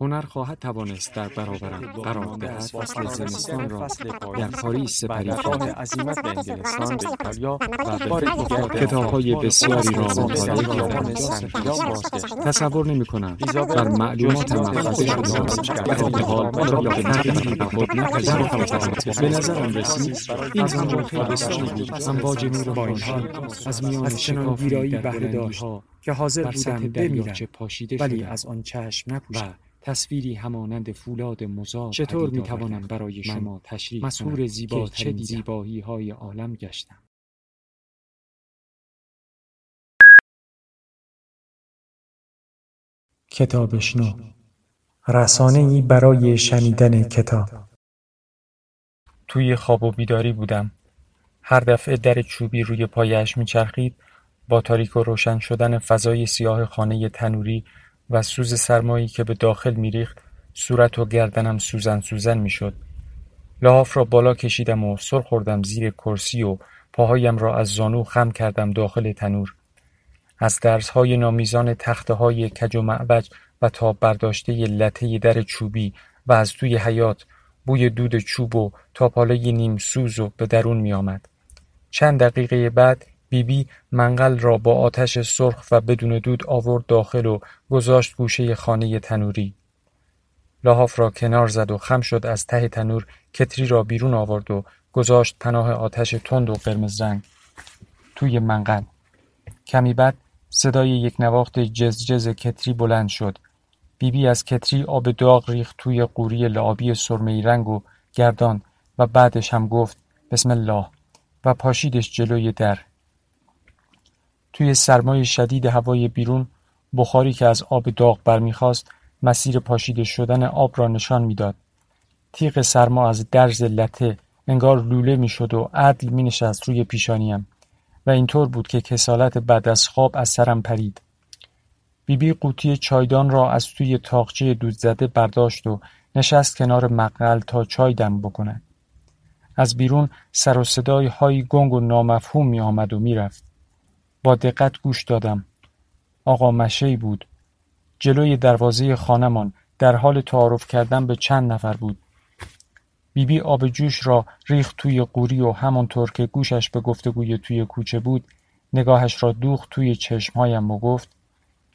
هنر خواهد توانست در برابرم قرار دهد. فصل زمستان را در پاریس سپری کنم عزیمت به انگلستان به ایتالیا و به دیگر کتاب‌های بسیاری را مطالعه کردم. تصور نمی کنم ایزابل بر معلوماتم جز افزوده جز شده جز در حال را به تغییری به خود نپذیرفتم به نظرم رسید این همراه بسیاری بود. امواج نور با این خورشید حال از میان شکافی ویرایی در بهره داشت که حاضر بودم بمیرم ولی از آن چشم و نپوشم تصویری همانند فولاد مزار چطور می‌توانم آوردم برای شما تشریح زیباترین که چه؟ زیبایی های عالم گشتم کتابشنو رسانه ای برای شنیدن کتاب توی خواب و بیداری بودم. هر دفعه در چوبی روی پایش میچرخید با تاریک و روشن شدن فضای سیاه خانه تنوری و سوز سرمایی که به داخل میریخت صورت و گردنم سوزن سوزن می‌شد. لحاف را بالا کشیدم و سر خوردم زیر کرسی و پاهایم را از زانو خم کردم داخل تنور. از درزهای نامیزان تخته های کج و معوج و تاب برداشته لطه در چوبی و از توی حیات بوی دود چوب و تاپالای نیم سوز و به درون می آمد. چند دقیقه بعد بیبی منقل را با آتش سرخ و بدون دود آورد داخل و گذاشت گوشه خانه تنوری. لحاف را کنار زد و خم شد از ته تنور کتری را بیرون آورد و گذاشت پناه آتش تند و قرمز رنگ توی منقل. کمی بعد صدای یک نواخت جز جز کتری بلند شد. بیبی از کتری آب داغ ریخت توی قوری لعابی سرمه‌ای رنگ و گردان و بعدش هم گفت بسم الله و پاشیدش جلوی در. توی سرمای شدید هوای بیرون بخاری که از آب داغ برمیخواست مسیر پاشیده شدن آب را نشان می‌داد. تیغ سرما از درز لته انگار لوله می‌شد و عدل مینشست روی پیشانیم و اینطور بود که کسالت بعد از خواب از سرم پرید. بیبی قوطی چایدان را از توی تاقچه دود زده برداشت و نشست کنار مقل تا چای دم بکند. از بیرون سر و صدای های گنگ و نامفهوم می آمد و می رفت. با دقت گوش دادم. آقا مشهی بود. جلوی دروازه خانمان در حال تعارف کردن به چند نفر بود. بیبی آب جوش را ریخت توی قوری و همانطور که گوشش به گفتگوی توی کوچه بود نگاهش را دوخت توی چشمهایم و گفت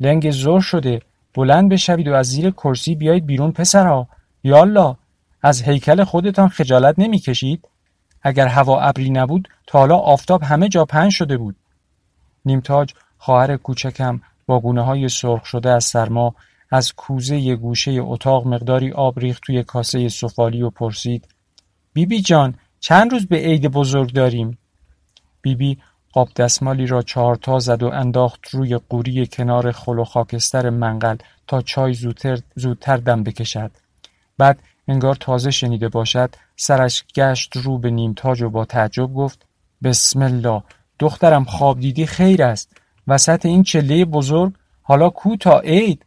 لنگ زور شده بلند بشوید و از زیر کرسی بیایید بیرون پسرها یالا از هیکل خودتان خجالت نمی‌کشید اگر هوا ابری نبود تا حالا آفتاب همه جا پهن شده بود نیمتاج خواهر کوچکم با گونه های سرخ شده از سرما از کوزه ی گوشه اتاق مقداری آب ریخت توی کاسه سفالی و پرسید بیبی جان چند روز به عید بزرگ داریم بیبی قاب دستمالی را چهارتا زد و انداخت روی قوری کنار خل و خاکستر منقل تا چای زودتر, زودتر دم بکشد. بعد انگار تازه شنیده باشد سرش گشت رو به نیمتاج و با تعجب گفت بسم الله دخترم خواب دیدی خیر است. وسط این چله بزرگ حالا کو تا عید؟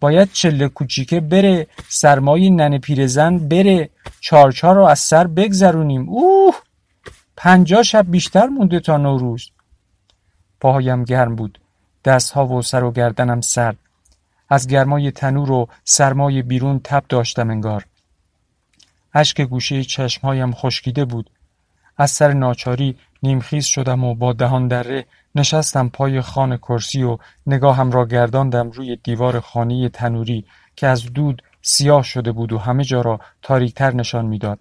باید چله کوچیکه بره سرمای ننه پیرزن بره چارچار رو از سر بگذرونیم. اوه! پنجاه شب بیشتر مونده تا نوروز. پاهایم گرم بود. دستها و سر و گردنم سرد. از گرمای تنور و سرمای بیرون تب داشتم انگار. اشک گوشه چشمهایم خشکیده بود. از سر ناچاری نیمخیز شدم و با دهان دره نشستم پای خان کرسی و نگاهم را گرداندم روی دیوار خانه تنوری که از دود سیاه شده بود و همه جا را تاریکتر نشان می‌داد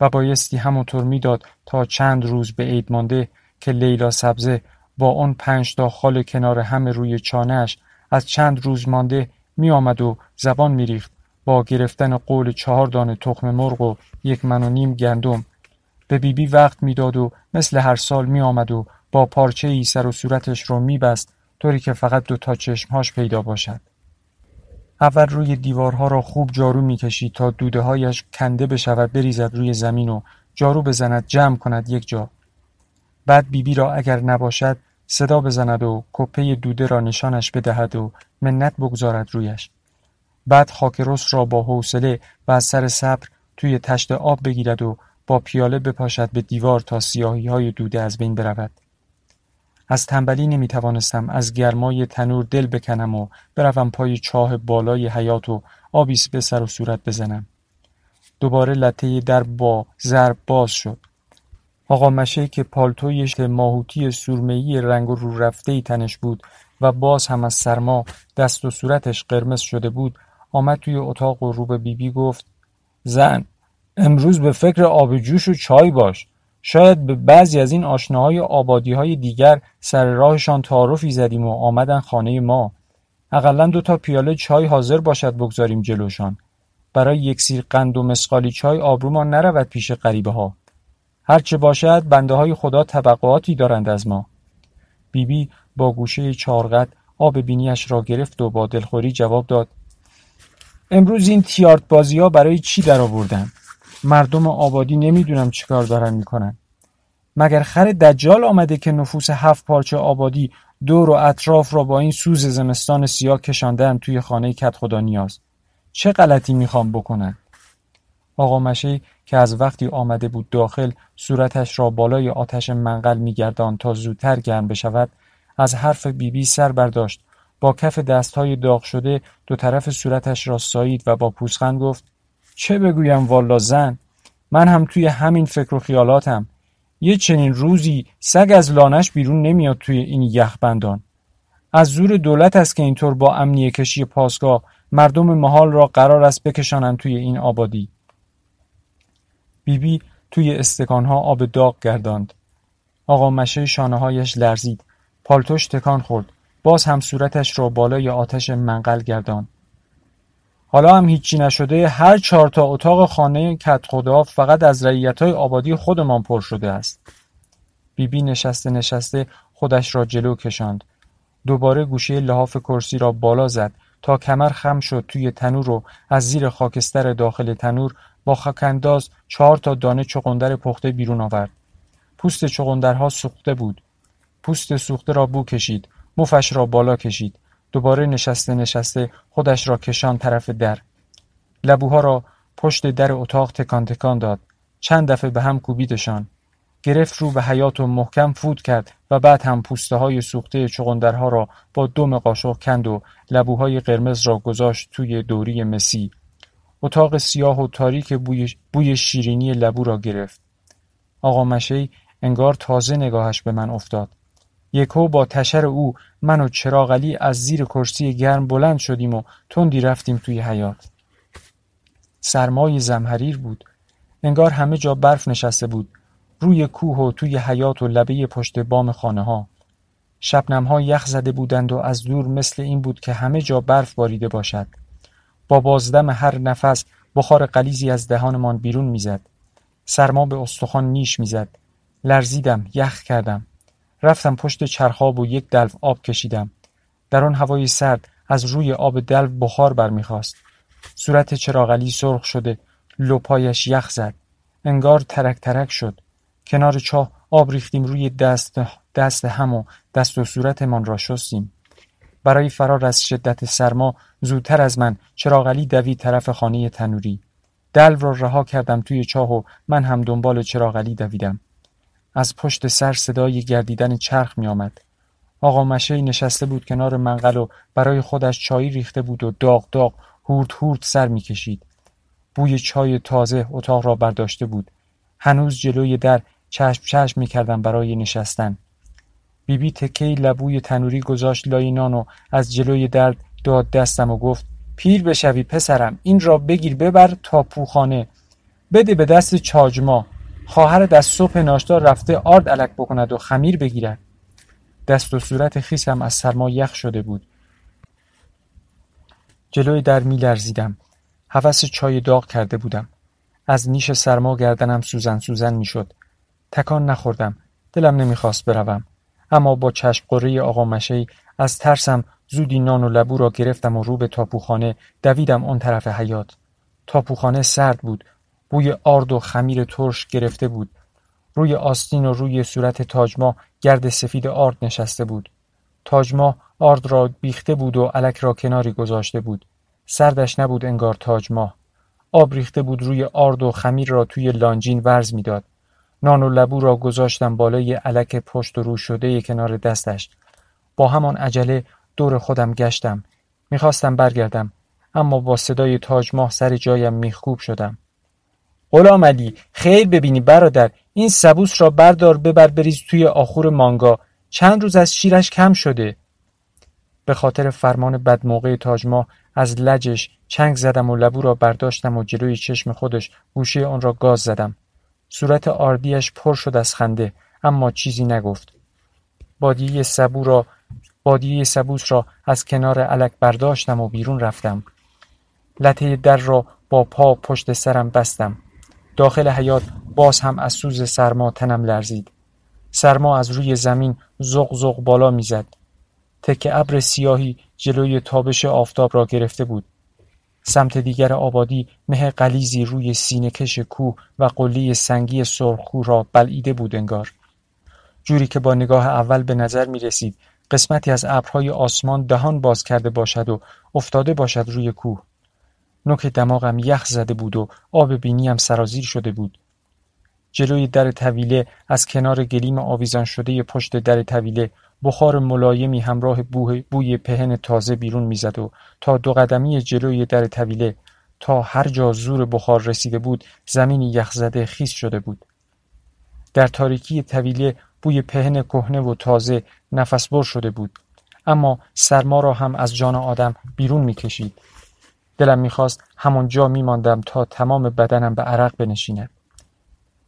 و بایستی همونطور می‌داد تا چند روز به عید مانده که لیلا سبزه با آن پنج تا خال کنار هم روی چانهش از چند روز مانده می آمد و زبان می ریخت با گرفتن قول چهار دانه تخم مرغ و یک من و نیم گندم به بیبی وقت می‌داد و مثل هر سال می آمد و با پارچه ای سر و صورتش رو می بست طوری که فقط دو تا چشمهاش پیدا باشد. اول روی دیوارها را خوب جارو می کشید تا دوده هایش کنده بشود بریزد روی زمین و جارو بزند جمع کند یک جا. بعد بیبی را اگر نباشد صدا بزند و کپه دوده را نشانش بدهد و منت بگذارد رویش بعد خاکرس را با حوصله و از سر صبر توی تشت آب بگیرد و با پیاله بپاشد به دیوار تا سیاهی های دوده از بین برود. از تنبلی نمی توانستم از گرمای تنور دل بکنم و بروم پای چاه بالای حیات و آبی به سر و صورت بزنم. دوباره لطه در با ضرب باز شد. آقا مشه که پالتوی ماهوتی سرمه‌ای رنگ رو رفته تنش بود و باز هم از سرما دست و صورتش قرمز شده بود آمد توی اتاق و رو به بیبی گفت زن امروز به فکر آب جوش و چای باش. شاید به بعضی از این آشناهای آبادی های دیگر سر راهشان تعارفی زدیم و آمدن خانه ما. اقلا دو تا پیاله چای حاضر باشد بگذاریم جلوشان. برای یک سیر قند و مسقالی چای آبرومان نرود پیش غریبه ها هرچه باشد بنده های خدا طبقاتی دارند از ما. بیبی بی با گوشه چارقد آب بینیش را گرفت و با دلخوری جواب داد. امروز این تیارت بازی ها برای چی در آوردن مردم آبادی نمی‌دونم چیکار دارن می‌کنن. مگر خر دجال آمده که نفوس هفت پارچه آبادی دور و اطراف را با این سوز زمستان سیاه کشاندن توی خانه کت خدا نیاز؟ چه غلطی می‌خوام بکنن آقا مشه که از وقتی آمده بود داخل صورتش را بالای آتش منقل میگردان تا زودتر گرم بشود از حرف بیبی بی سر برداشت. با کف دستهای داغ شده دو طرف صورتش را سایید و با پوزخند گفت چه بگویم والا زن؟ من هم توی همین فکر و خیالاتم. یه چنین روزی سگ از لانش بیرون نمیاد توی این یخبندان. از زور دولت است که اینطور با امنیه کشی پاسگاه مردم محال را قرار است بکشانند توی این آبادی. بیبی بی توی استکانها آب داغ گرداند. آقا مشه شانه هایش لرزید. پالتوش تکان خورد. باز هم صورتش را بالای آتش منقل گرداند. حالا هم هیچی نشده هر چهار تا اتاق خانه کت خدا فقط از رعیت های آبادی خودمان پر شده است. بیبی بی نشسته نشسته خودش را جلو کشاند. دوباره گوشه لحاف کرسی را بالا زد تا کمر خم شد توی تنور و از زیر خاکستر داخل تنور با خاکنداز چهار تا دانه چقندر پخته بیرون آورد. پوست چقندرها سوخته بود. پوست سوخته را بو کشید. مفش را بالا کشید. دوباره نشسته نشسته خودش را کشان طرف در. لبوها را پشت در اتاق تکان تکان داد. چند دفعه به هم کوبیدشان. گرفت رو به حیات و محکم فوت کرد و بعد هم پوسته های سوخته چغندرها را با دم قاشق کند و لبوهای قرمز را گذاشت توی دوری مسی اتاق سیاه و تاریک بوی, بوی شیرینی لبو را گرفت. آقا مشی انگار تازه نگاهش به من افتاد. یکو با تشر او من و چراغلی از زیر کرسی گرم بلند شدیم و تندی رفتیم توی حیات سرمای زمحریر بود. انگار همه جا برف نشسته بود. روی کوه و توی حیات و لبه پشت بام خانه ها شبنم ها یخ زده بودند و از دور مثل این بود که همه جا برف باریده باشد. با بازدم هر نفس بخار قلیزی از دهانمان بیرون می‌زد. سرما به استخوان نیش می‌زد. لرزیدم یخ کردم. رفتم پشت چرخاب و یک دلو آب کشیدم. در آن هوای سرد از روی آب دلو بخار برمیخواست صورت چراغلی سرخ شده لپایش یخ زد. انگار ترک ترک شد. کنار چاه آب ریختیم روی دست, دست هم و دست و صورتمان را شستیم. برای فرار از شدت سرما زودتر از من چراغلی دوید طرف خانه تنوری. دلو را رها کردم توی چاه و من هم دنبال چراغلی دویدم. از پشت سر صدای گردیدن چرخ می آمد. آقا مشه نشسته بود کنار منقل و برای خودش چای ریخته بود و داغ داغ هورت هورت سر می کشید. بوی چای تازه اتاق را برداشته بود. هنوز جلوی در چشم چشم می کردم برای نشستن. بیبی تکی لبوی تنوری گذاشت لای نان و از جلوی در داد دستم و گفت پیر بشوی پسرم این را بگیر ببر تا پوخانه بده به دست چاجما خواهرت از صبح ناشتا رفته آرد علک بکند و خمیر بگیرد. دست و صورت خیسم از سرما یخ شده بود. جلوی در می لرزیدم. حوث چای داغ کرده بودم. از نیش سرما گردنم سوزن سوزن می شد. تکان نخوردم. دلم نمی‌خواست بروم. اما با چشم قره آقا مشهی از ترسم زودی نان و لبو را گرفتم و رو به تاپوخانه دویدم آن طرف حیات. تاپوخانه سرد بود. بوی آرد و خمیر ترش گرفته بود روی آستین و روی صورت تاجما گرد سفید آرد نشسته بود. تاجما آرد را بیخته بود و علک را کناری گذاشته بود. سردش نبود انگار تاجما. آب ریخته بود روی آرد و خمیر را توی لانجین ورز می‌داد. نان و لبو را گذاشتم بالای علک پشت و رو شده کنار دستش. با همان عجله دور خودم گشتم. می‌خواستم برگردم اما با صدای تاج ماه سر جایم میخکوب شدم. غلام علی خیر ببینی برادر. این سبوس را بردار ببر بریز توی آخور مانگا. چند روز از شیرش کم شده. به خاطر فرمان بدموقع تاجما از لجش چنگ زدم و لبو را برداشتم و جلوی چشم خودش گوشه آن را گاز زدم. صورت آردیش پر شد از خنده اما چیزی نگفت. بادیه سبو را بادیه سبوس را از کنار علک برداشتم و بیرون رفتم. لطه در را با پا پشت سرم بستم. داخل حیات باز هم از سوز سرما تنم لرزید. سرما از روی زمین زغ زغ بالا می‌زد. تکه ابر سیاهی جلوی تابش آفتاب را گرفته بود. سمت دیگر آبادی مه قلیزی روی سینهکش کوه و قلی سنگی سرخو را بلعیده بود انگار. جوری که با نگاه اول به نظر می رسید قسمتی از ابرهای آسمان دهان باز کرده باشد و افتاده باشد روی کوه. نوک دماغم یخ زده بود و آب بینیم سرازیر شده بود. جلوی در طویله از کنار گلیم آویزان شده پشت در طویله بخار ملایمی همراه بوی پهن تازه بیرون می‌زد و تا دو قدمی جلوی در طویله تا هر جا زور بخار رسیده بود زمینی یخزده خیس شده بود. در تاریکی طویله بوی پهن کهنه و تازه نفس بر شده بود. اما سرما را هم از جان آدم بیرون می‌کشید. دلم می‌خواست همانجا میماندم تا تمام بدنم به عرق بنشیند.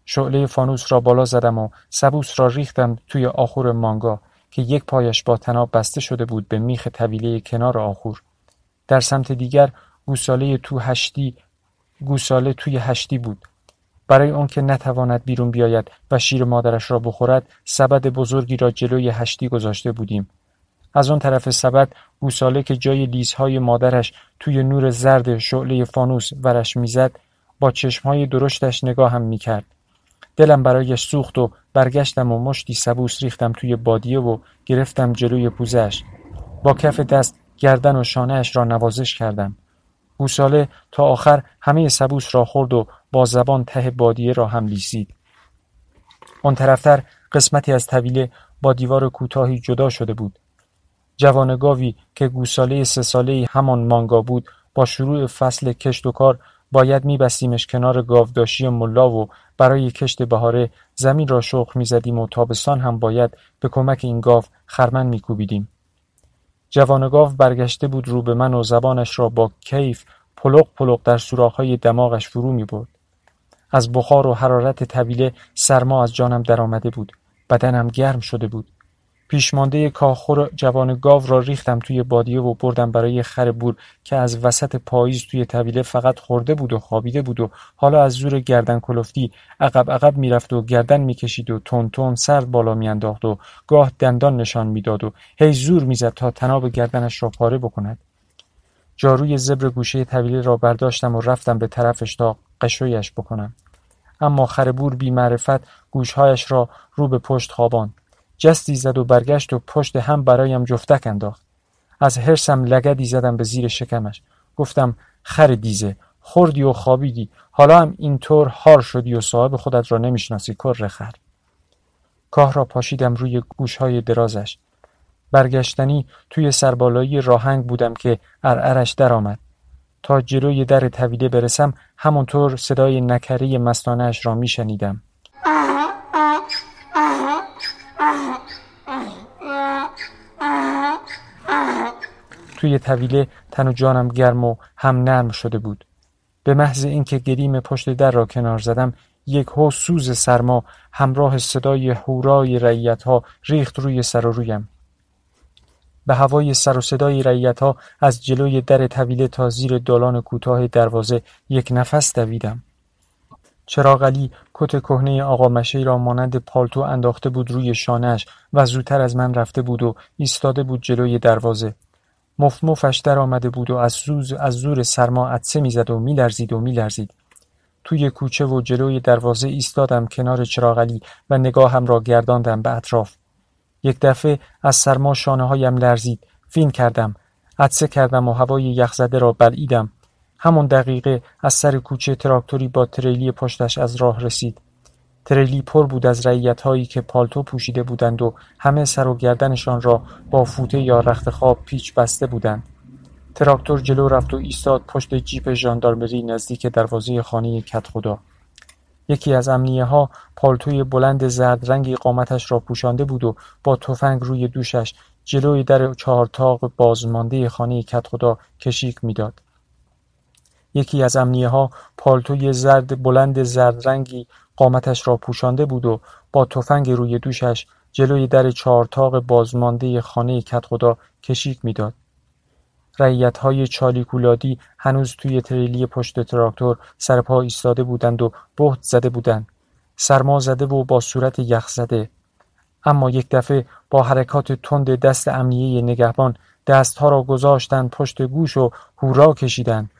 شعله فانوس را بالا زدم و سبوس را ریختم توی آخور مانگا که یک پایش با تناب بسته شده بود به میخ طویله کنار آخور. در سمت دیگر گوساله تو هشتی گوساله توی هشتی بود. برای اون که نتواند بیرون بیاید و شیر مادرش را بخورد سبد بزرگی را جلوی هشتی گذاشته بودیم. از آن طرف سبد گوساله که جای لیزهای مادرش توی نور زرد شعله فانوس ورش می‌زد با چشمهای درشتش نگاهم می‌کرد. دلم برایش سوخت و برگشتم و مشتی سبوس ریختم توی بادیه و گرفتم جلوی پوزش با کف دست گردن و شانهاش را نوازش کردم. گوساله تا آخر همه سبوس را خورد و با زبان ته بادیه را هم لیسید. آن طرفتر قسمتی از طویله با دیوار کوتاهی جدا شده بود. جوان گاوی که گوساله سه ساله همان مانگا بود با شروع فصل کشت و کار باید میبستیمش کنار گاوداشی ملا و برای کشت بهاره زمین را شخ می‌زدیم و تابستان هم باید به کمک این گاو خرمن میکوبیدیم جوان گاو برگشته بود رو به من و زبانش را با کیف پلق پلق در سوراخهای دماغش فرو می برد. از بخار و حرارت طویله سرما از جانم درآمده بود. بدنم گرم شده بود. پیشمانده کاخور جوان گاو را ریختم توی بادیه و بردم برای خر بور که از وسط پاییز توی طویله فقط خورده بود و خوابیده بود و حالا از زور گردن کلفتی عقب عقب می‌رفت و گردن می‌کشید و تون تون سر بالا میانداخت و گاه دندان نشان می‌داد و هی زور می‌زد تا تناب گردنش را پاره بکند. جاروی زبر گوشه طویله را برداشتم و رفتم به طرفش تا قشویش بکنم. اما خربور بی معرفت گوشهایش را رو به پشت خواباند. جستی زد و برگشت و پشت هم برایم جفتک انداخت. از حرسم لگدی زدم به زیر شکمش. گفتم خر دیزه خوردی و خوابیدی. حالا هم اینطور هار شدی و صاحب خودت را نمی‌شناسی کر خر. کاه را پاشیدم روی گوشهای درازش. برگشتنی توی سربالایی راهنگ بودم که ارعرش درآمد. تا جلوی در طویله برسم همونطور صدای نکره مستانهاش را میشنیدم. توی طویله تن و جانم گرم و هم نرم شده بود. به محض اینکه گریم پشت در را کنار زدم یک هو سوز سرما همراه صدای هورای رعیت ها ریخت روی سر و رویم. به هوای سر و صدای رعیت ها از جلوی در طویله تا زیر دالان کوتاه دروازه یک نفس دویدم. چراغ علی کت کهنه آقا مشهی را مانند پالتو انداخته بود روی شانهش و زودتر از من رفته بود و ایستاده بود جلوی دروازه. مف در آمده بود و از, سوز از زور سرما عطسه می‌زد و میلرزید و میلرزید توی کوچه و جلوی دروازه ایستادم کنار چراغلی و نگاهم را گرداندم به اطراف. یک دفعه از سرما شانه هایم لرزید. فین کردم. عدسه کردم و هوای یخزده را بلعیدم. همون دقیقه از سر کوچه تراکتوری با تریلی پشتش از راه رسید. تریلی پر بود از رعیت هایی که پالتو پوشیده بودند و همه سر و گردنشان را با فوته یا رخت خواب پیچ بسته بودند. تراکتور جلو رفت و ایستاد پشت جیپ ژاندارمری نزدیک دروازه خانه کت خدا. یکی از امنیه ها پالتوی بلند زرد رنگی قامتش را پوشانده بود و با تفنگ روی دوشش جلوی در چهارتاق بازمانده خانه کت خدا کشیک می‌داد. یکی از امنیه ها پالتوی زرد بلند زرد رنگی قامتش را پوشانده بود و با تفنگ روی دوشش جلوی در چهارتاق بازمانده خانه کت خدا کشیک می‌داد. های چالیکولادی هنوز توی تریلی پشت تراکتور سرپا ایستاده بودند و بهت زده بودند. سرما زده و با صورت یخ زده. اما یک دفعه با حرکات تند دست امنیه نگهبان دستها را گذاشتند پشت گوش و هورا کشیدند